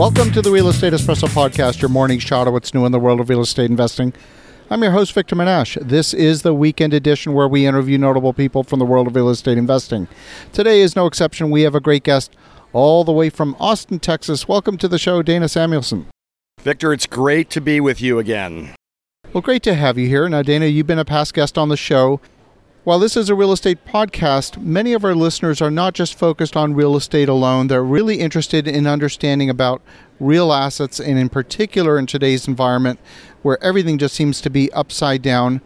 Welcome to the Real Estate Espresso Podcast, your morning shot of what's new in the world of real estate investing. I'm your host, Victor Menasce. This is the weekend edition where we interview notable people from the world of real estate investing. Today is no exception. We have a great guest all the way from Austin, Texas. Welcome to the show, Dana Samuelson. Victor, it's great to be with you again. Well, great to have you here. Now, Dana, you've been a past guest on the show. While this is a real estate podcast, many of our listeners are not just focused on real estate alone. They're really interested in understanding about real assets, and in particular in today's environment where everything just seems to be upside down.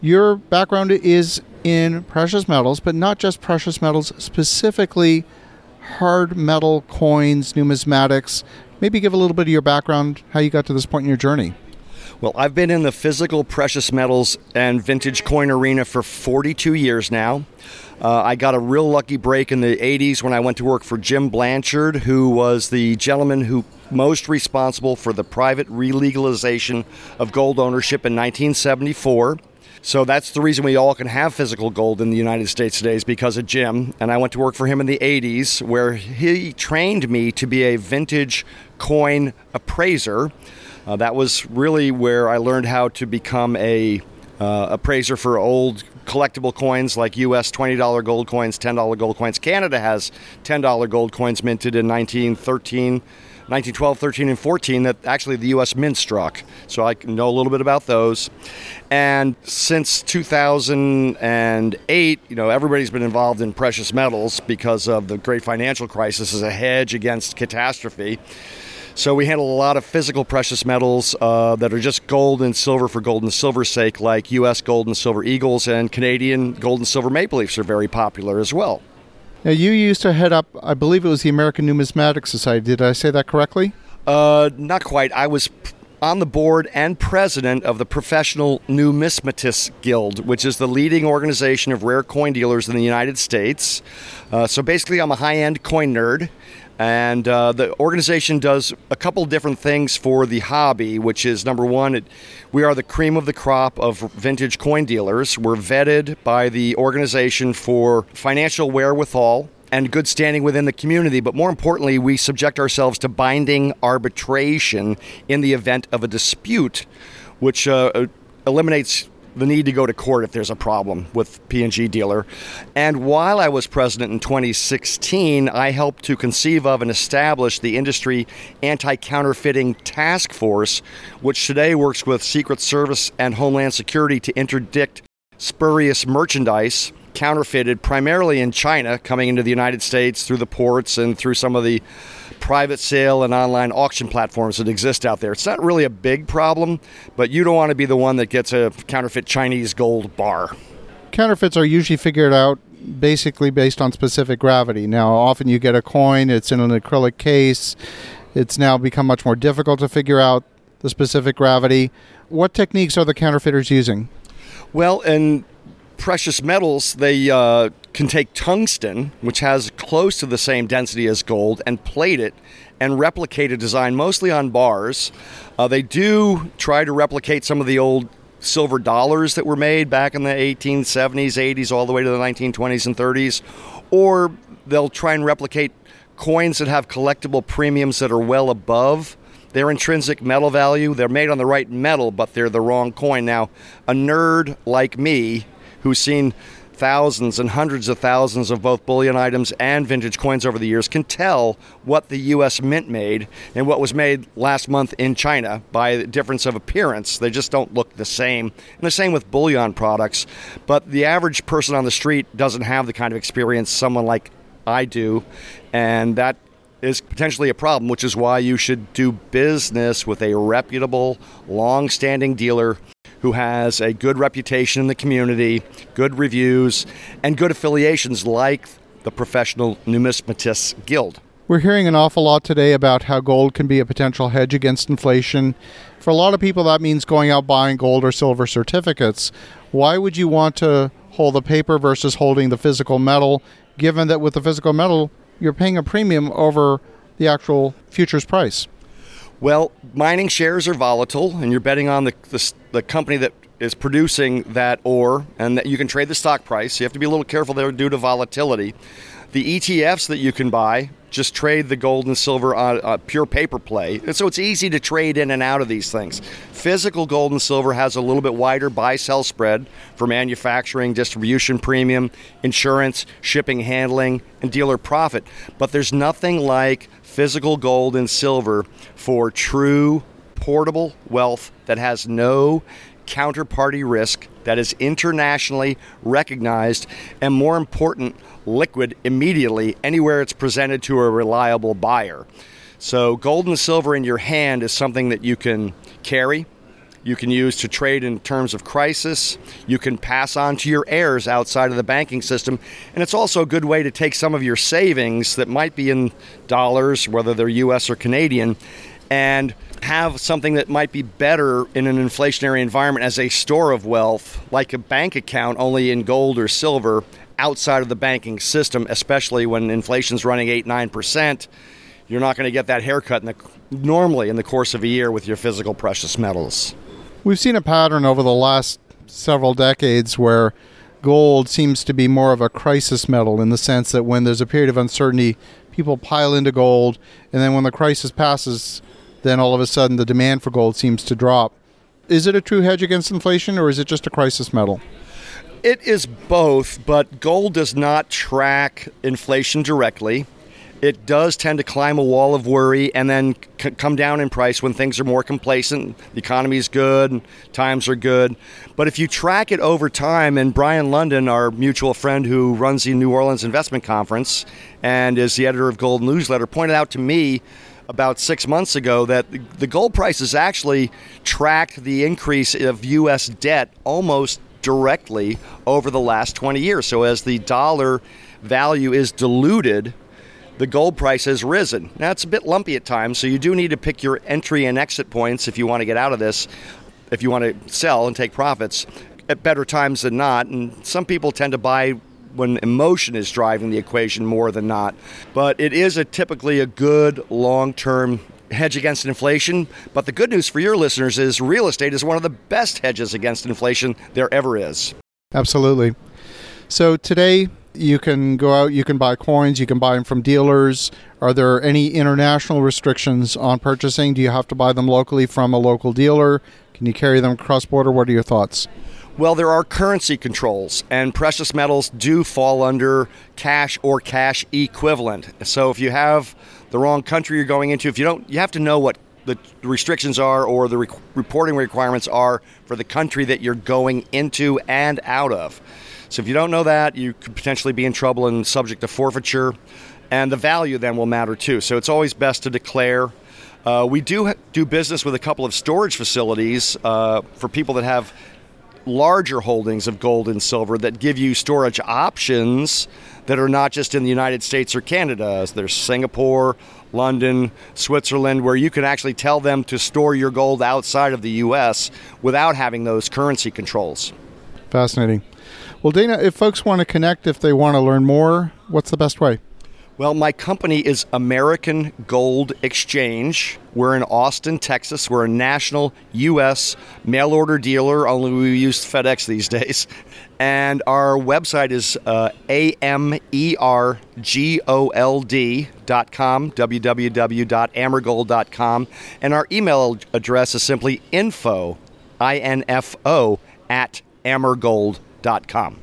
Your background is in precious metals, but not just precious metals, specifically hard metal coins, numismatics. Maybe give a little bit of your background, how you got to this point in your journey. Well, I've been in the physical precious metals and vintage coin arena for 42 years now. Uh, I got a real lucky break in the 80s when I went to work for Jim Blanchard, who was the gentleman who most responsible for the private relegalization of gold ownership in 1974. So that's the reason we all can have physical gold in the United States today is because of Jim. And I went to work for him in the 80s where he trained me to be a vintage coin appraiser. Uh, that was really where I learned how to become a uh, appraiser for old collectible coins like US $20 gold coins, $10 gold coins. Canada has $10 gold coins minted in 1913. 1912, 13, and 14 that actually the U.S. Mint struck. So I know a little bit about those. And since 2008, you know, everybody's been involved in precious metals because of the great financial crisis as a hedge against catastrophe. So we handle a lot of physical precious metals uh, that are just gold and silver for gold and silver's sake, like U.S. gold and silver eagles and Canadian gold and silver maple leafs are very popular as well. Now, you used to head up, I believe it was the American Numismatic Society. Did I say that correctly? Uh, not quite. I was on the board and president of the Professional Numismatists Guild, which is the leading organization of rare coin dealers in the United States. Uh, so basically, I'm a high end coin nerd. And uh, the organization does a couple different things for the hobby, which is number one, it, we are the cream of the crop of vintage coin dealers. We're vetted by the organization for financial wherewithal and good standing within the community, but more importantly, we subject ourselves to binding arbitration in the event of a dispute, which uh, eliminates the need to go to court if there's a problem with PNG dealer. And while I was president in 2016, I helped to conceive of and establish the industry anti-counterfeiting task force, which today works with Secret Service and Homeland Security to interdict spurious merchandise counterfeited primarily in China coming into the United States through the ports and through some of the private sale and online auction platforms that exist out there. It's not really a big problem, but you don't want to be the one that gets a counterfeit Chinese gold bar. Counterfeits are usually figured out basically based on specific gravity. Now, often you get a coin, it's in an acrylic case. It's now become much more difficult to figure out the specific gravity. What techniques are the counterfeiters using? Well, in precious metals, they uh, can take tungsten, which has close to the same density as gold, and plate it and replicate a design mostly on bars. Uh, they do try to replicate some of the old silver dollars that were made back in the 1870s, 80s, all the way to the 1920s and 30s, or they'll try and replicate coins that have collectible premiums that are well above their intrinsic metal value. They're made on the right metal, but they're the wrong coin. Now, a nerd like me who's seen thousands and hundreds of thousands of both bullion items and vintage coins over the years can tell what the U.S. Mint made and what was made last month in China by the difference of appearance. They just don't look the same. And the same with bullion products. But the average person on the street doesn't have the kind of experience someone like I do, and that is potentially a problem, which is why you should do business with a reputable, long standing dealer who has a good reputation in the community, good reviews, and good affiliations like the Professional Numismatists Guild. We're hearing an awful lot today about how gold can be a potential hedge against inflation. For a lot of people, that means going out buying gold or silver certificates. Why would you want to hold the paper versus holding the physical metal, given that with the physical metal, you're paying a premium over the actual futures price? Well, mining shares are volatile, and you're betting on the, the, the, company that is producing that ore, and that you can trade the stock price. You have to be a little careful there due to volatility. The ETFs that you can buy just trade the gold and silver on a pure paper play. And so it's easy to trade in and out of these things. Physical gold and silver has a little bit wider buy sell spread for manufacturing, distribution premium, insurance, shipping, handling, and dealer profit. But there's nothing like physical gold and silver for true portable wealth that has no counterparty risk that is internationally recognized and more important liquid immediately anywhere it's presented to a reliable buyer so gold and silver in your hand is something that you can carry you can use to trade in terms of crisis. You can pass on to your heirs outside of the banking system. And it's also a good way to take some of your savings that might be in dollars, whether they're US or Canadian, and have something that might be better in an inflationary environment as a store of wealth, like a bank account only in gold or silver outside of the banking system, especially when inflation's running 8 9%. You're not going to get that haircut in the, normally in the course of a year with your physical precious metals. We've seen a pattern over the last several decades where gold seems to be more of a crisis metal in the sense that when there's a period of uncertainty, people pile into gold, and then when the crisis passes, then all of a sudden the demand for gold seems to drop. Is it a true hedge against inflation or is it just a crisis metal? It is both, but gold does not track inflation directly. It does tend to climb a wall of worry and then c- come down in price when things are more complacent, the economy is good, times are good. But if you track it over time, and Brien Lundin, our mutual friend who runs the New Orleans Investment Conference and is the editor of Gold Newsletter, pointed out to me about six months ago that the gold prices actually tracked the increase of U.S. debt almost directly over the last 20 years. So as the dollar value is diluted, the gold price has risen. Now it's a bit lumpy at times, so you do need to pick your entry and exit points if you want to get out of this, if you want to sell and take profits at better times than not. And some people tend to buy when emotion is driving the equation more than not. But it is a typically a good long-term hedge against inflation. But the good news for your listeners is real estate is one of the best hedges against inflation there ever is. Absolutely. So today you can go out, you can buy coins, you can buy them from dealers. Are there any international restrictions on purchasing? Do you have to buy them locally from a local dealer? Can you carry them cross border? What are your thoughts? Well, there are currency controls, and precious metals do fall under cash or cash equivalent. So if you have the wrong country you're going into, if you don't, you have to know what the restrictions are or the re- reporting requirements are for the country that you're going into and out of. So if you don't know that, you could potentially be in trouble and subject to forfeiture, and the value then will matter too. So it's always best to declare. Uh, we do do business with a couple of storage facilities uh, for people that have larger holdings of gold and silver that give you storage options that are not just in the United States or Canada. There's Singapore, London, Switzerland, where you can actually tell them to store your gold outside of the U.S. without having those currency controls. Fascinating. Well, Dana, if folks want to connect, if they want to learn more, what's the best way? Well, my company is American Gold Exchange. We're in Austin, Texas. We're a national U.S. mail order dealer, only we use FedEx these days. And our website is uh, amergold.com, www.amergold.com. And our email address is simply info, I-N-F-O, at amergold.com.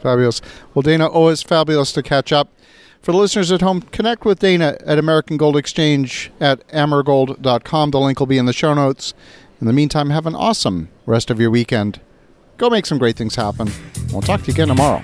Fabulous. Well, Dana, always fabulous to catch up. For the listeners at home, connect with Dana at American Gold Exchange at amergold.com. The link will be in the show notes. In the meantime, have an awesome rest of your weekend. Go make some great things happen. We'll talk to you again tomorrow.